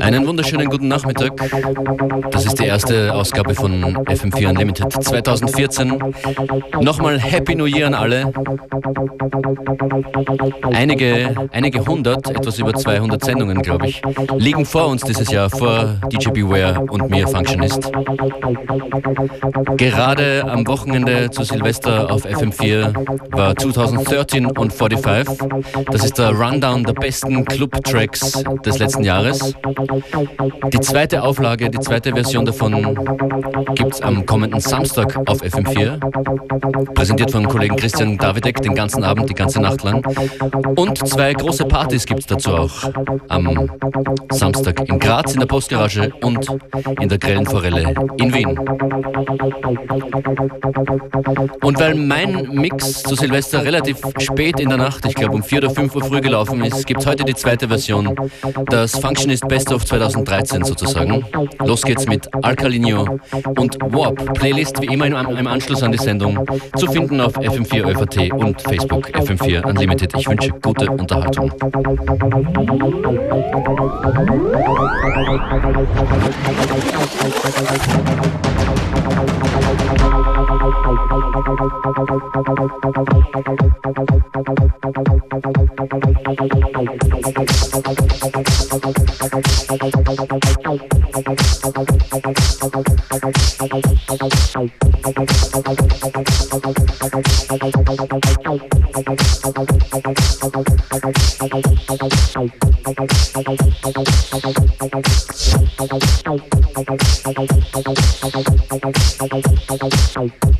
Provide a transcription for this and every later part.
Einen wunderschönen guten Nachmittag. Das ist die erste Ausgabe von FM4 Unlimited 2014. Nochmal Happy New Year an alle. Einige, einige hundert, etwas über 200 Sendungen, glaube ich, liegen vor uns dieses Jahr, vor DJ Beware und mir Functionist. Gerade am Wochenende zu Silvester auf FM4 war 2013 und 45. Das ist der Rundown der besten Club-Tracks des letzten Jahres. Die zweite Auflage, die zweite Version davon gibt es am kommenden Samstag auf FM4. Präsentiert vom Kollegen Christian Davidek den ganzen Abend, die ganze Nacht lang. Und zwei große Partys gibt es dazu auch am Samstag in Graz in der Postgarage und in der Grellen Forelle in Wien. Und weil mein Mix zu Silvester relativ spät in der Nacht, ich glaube um 4 oder 5 Uhr früh gelaufen ist, gibt es heute die zweite Version, das Functionist Best of 2013 sozusagen. Los geht's mit Alcalinho und Warp. Playlist wie immer im Anschluss an die Sendung zu finden auf FM4 ÖVT und Facebook FM4 Unlimited. Ich wünsche gute Unterhaltung. Bye.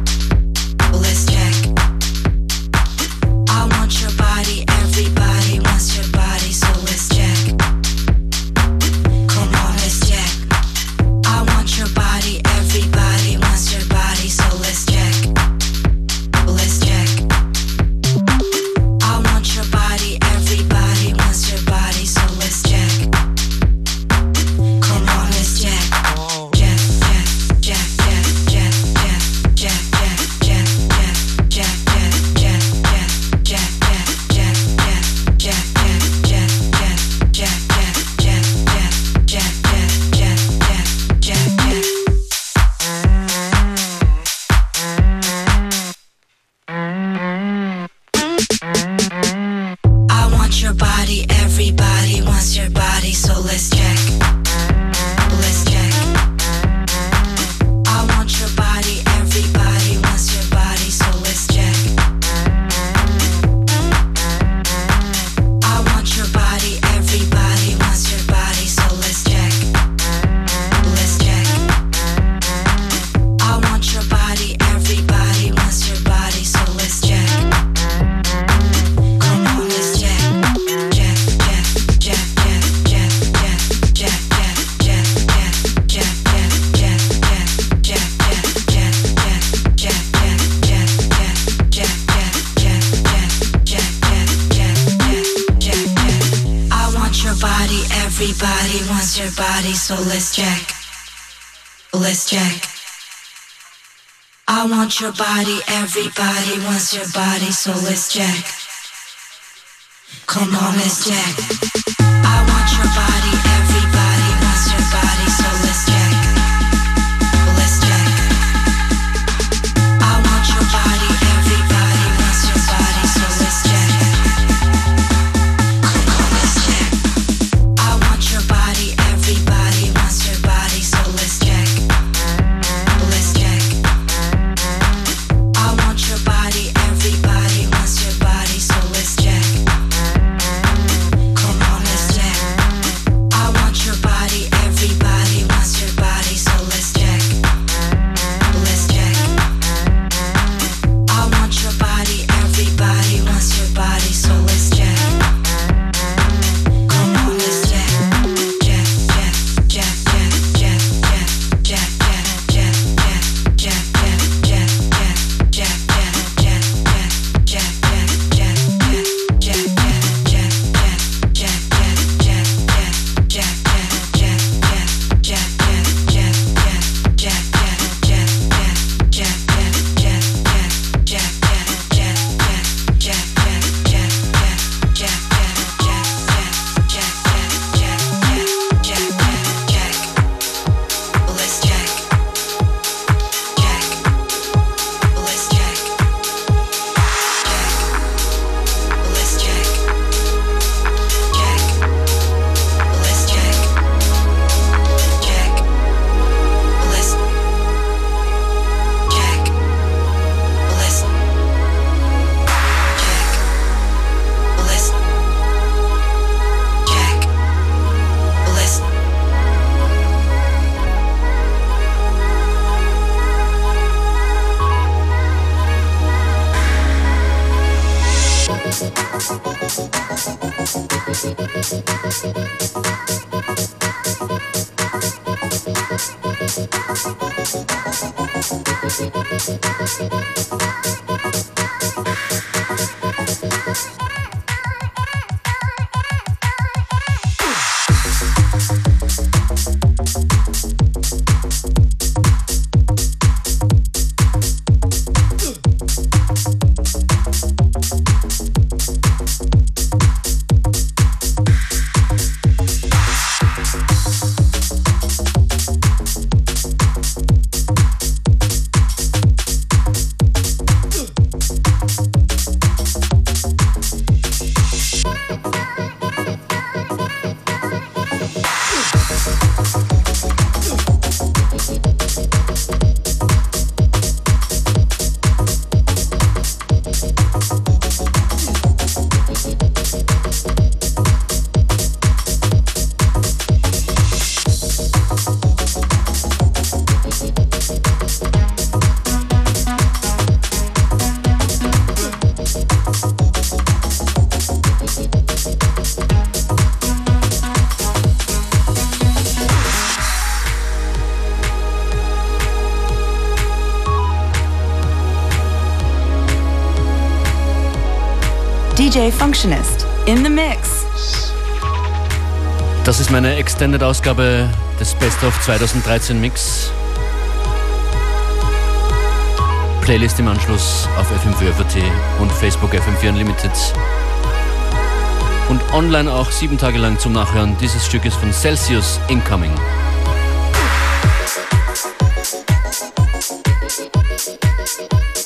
your body, everybody wants your body, so let's jack. Come on, let's jack. I want your body, everybody. DJ Functionist in the Mix. Das ist meine Extended-Ausgabe des Best of 2013 Mix. Playlist im Anschluss auf FM4FAT und Facebook FM4 Unlimited. Und online auch sieben Tage lang zum Nachhören. Dieses Stück ist von Celsius Incoming. Thank you.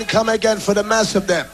And come again for the mass of them.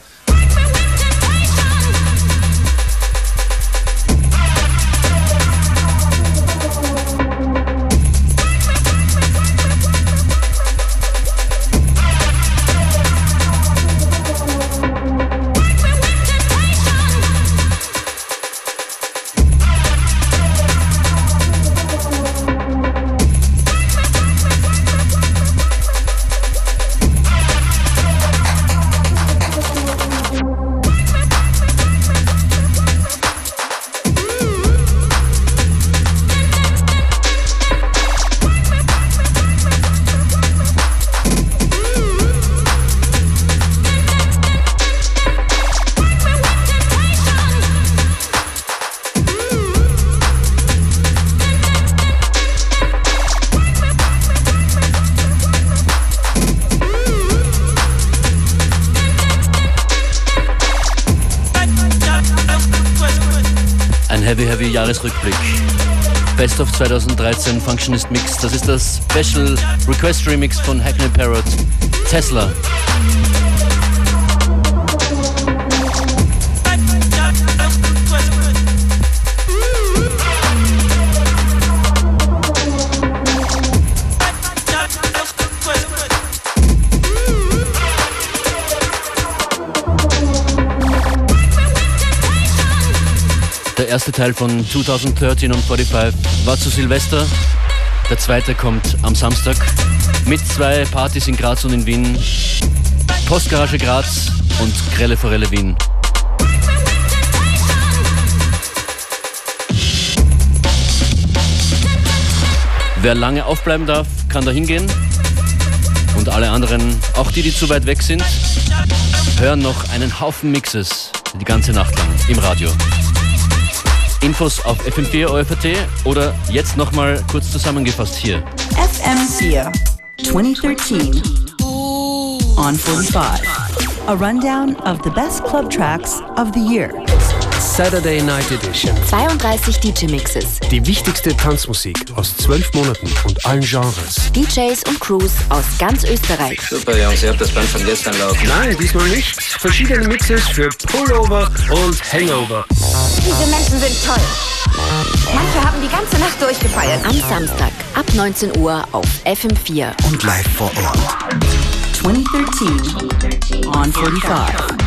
Heavy Jahresrückblick. Best of 2013 Functionist Mix. Das ist das Special Request Remix von Hackney Parrot. Tesla. Erste Teil von 2013 und 45 war zu Silvester. Der zweite kommt am Samstag mit zwei Partys in Graz und in Wien. Postgarage Graz und Grelle Forelle Wien. Wer lange aufbleiben darf, kann da hingehen. Und alle anderen, auch die, die zu weit weg sind, hören noch einen Haufen Mixes die ganze Nacht lang im Radio. Infos auf FM4 OFAT oder jetzt nochmal kurz zusammengefasst hier. FM4 2013 on 45. A rundown of the best club tracks of the year. Saturday Night Edition. 32 DJ-Mixes, Die wichtigste Tanzmusik aus zwölf Monaten und allen Genres. DJs und Crews aus ganz Österreich. Super, Jungs, ihr habt das Band von gestern laufen. Nein, diesmal nicht. Verschiedene Mixes für Pullover und Hangover. Diese Menschen sind toll. Manche haben die ganze Nacht durchgefeiert. Am Samstag ab 19 Uhr auf FM4. und live vor Ort. 2013 on 45.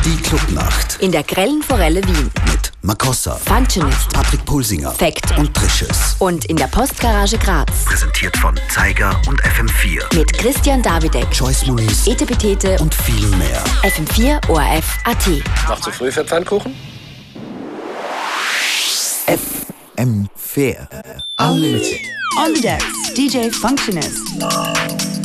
Die Clubnacht In der grellen Forelle Wien. mit Makossa, Functionist. Patrick Pulsinger Fact. und Trisches. Und in der Postgarage Graz. Präsentiert von Zeiger und FM4. Mit Christian Davidek, Joyce Muniz Etepetete und und viel mehr. FM4 ORF AT. Noch zu früh für Pfannkuchen? FM Fair. Unlimited. On the decks, DJ Functionist.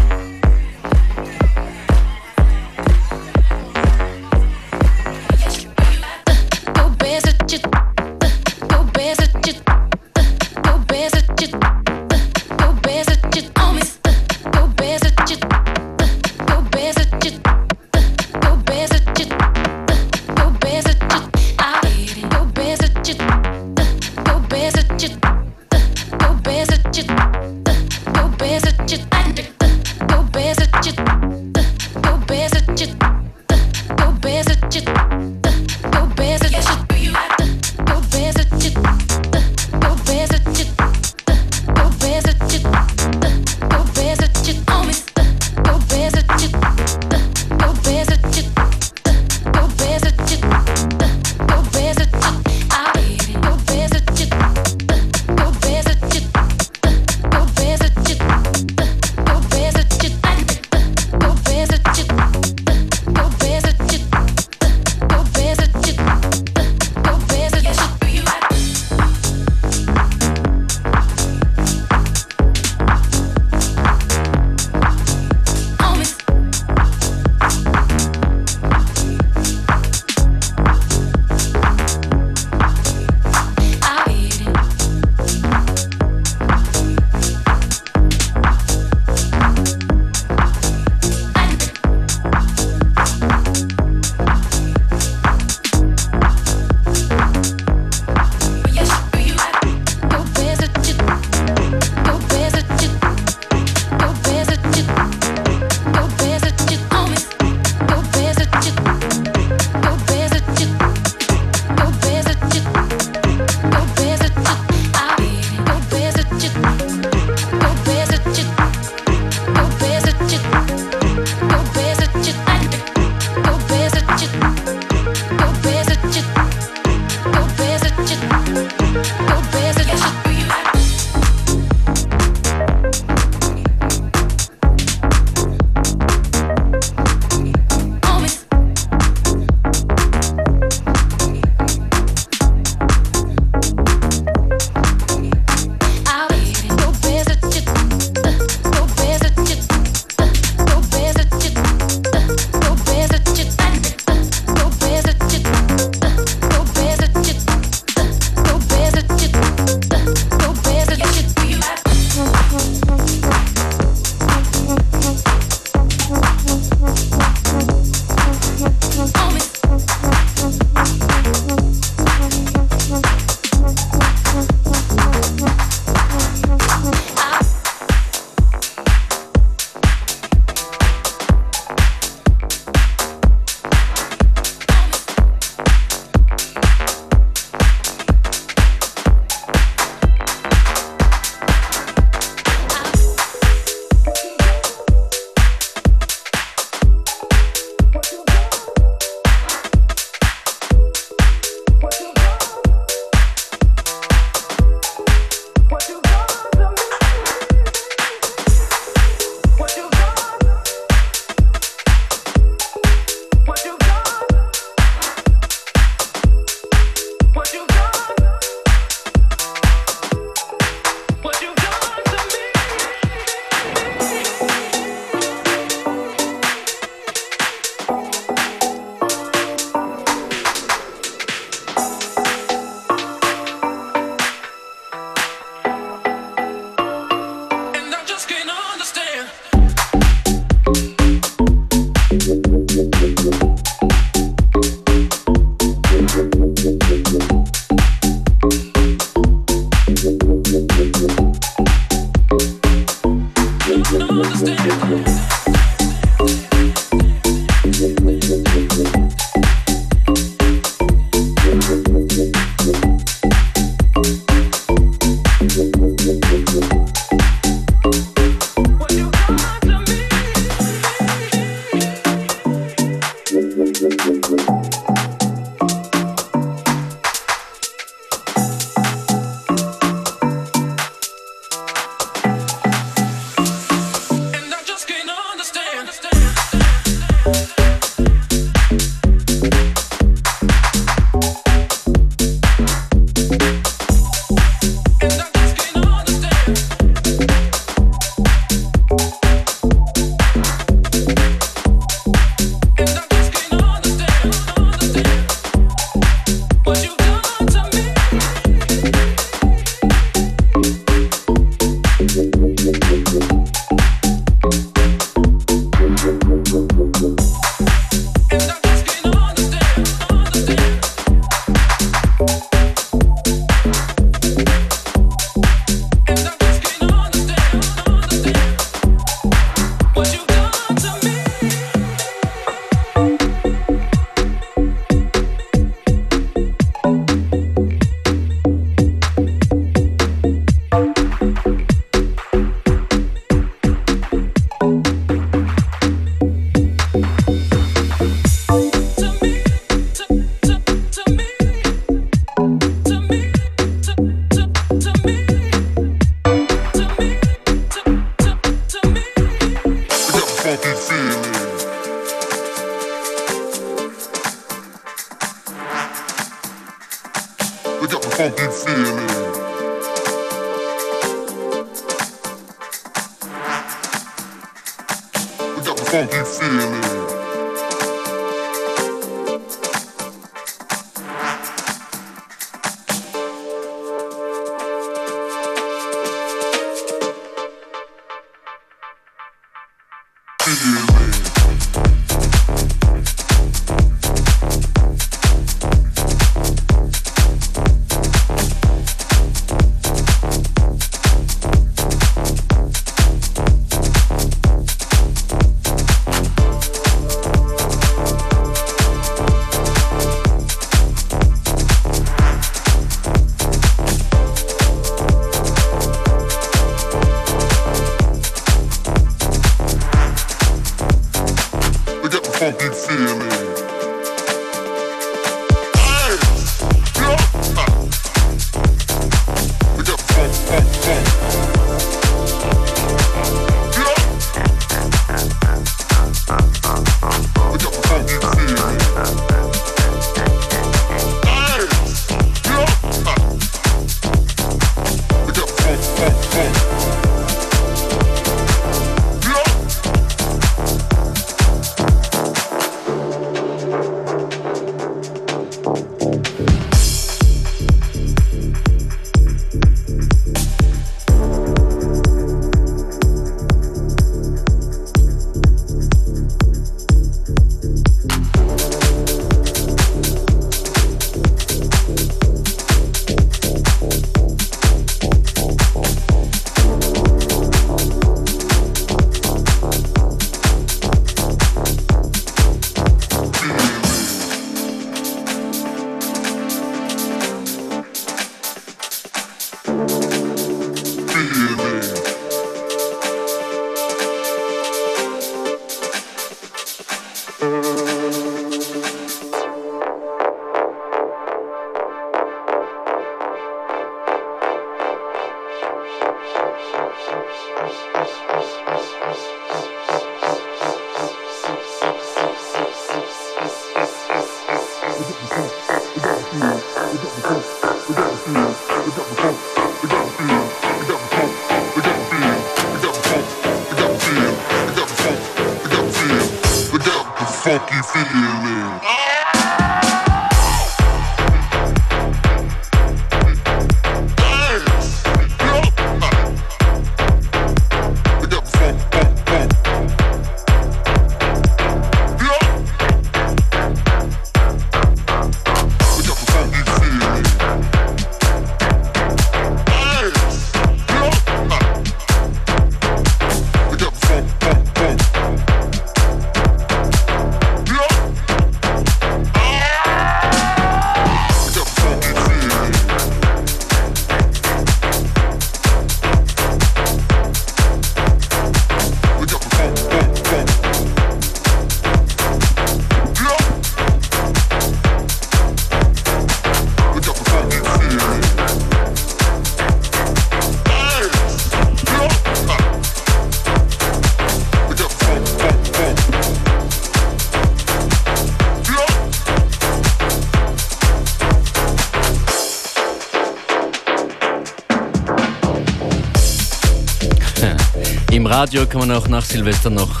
Radio kann man auch nach Silvester noch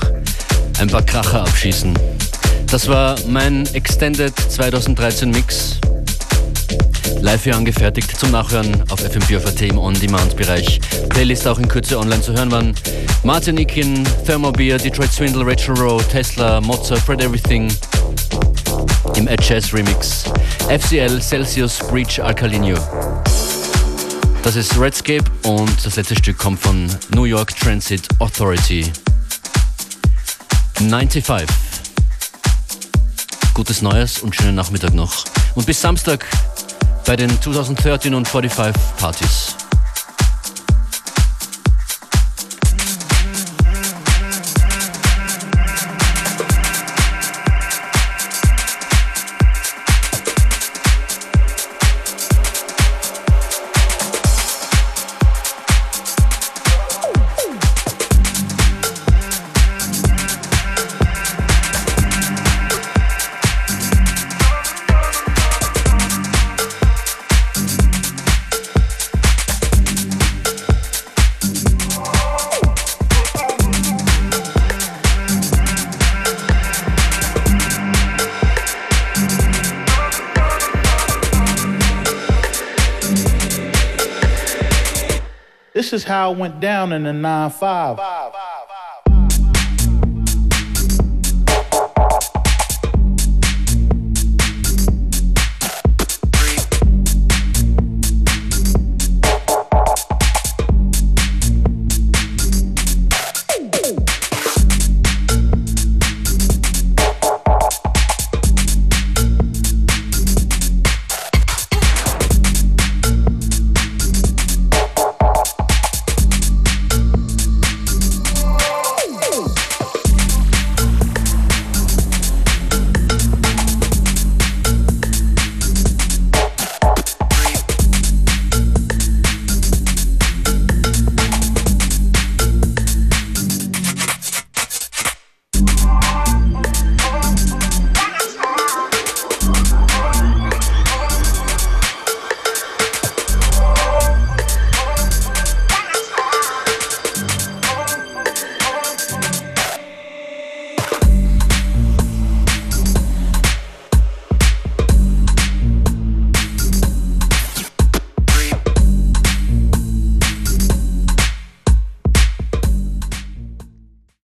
ein paar Kracher abschießen. Das war mein Extended 2013 Mix. Live hier angefertigt zum Nachhören auf FM4 im On-Demand-Bereich. Playlist auch in Kürze online zu hören waren Martin Ikin, Thermobir, Detroit Swindle, Rachel Rowe, Tesla, Mozart, Fred Everything im Ed Jazz Remix. FCL, Celsius, Breach, Alcalinho. Das ist Redscape und das letzte Stück kommt von New York Transit Authority. 95. Gutes Neues und schönen Nachmittag noch. Und bis Samstag bei den 2013 und 45 Partys. How it went down in the 9 5.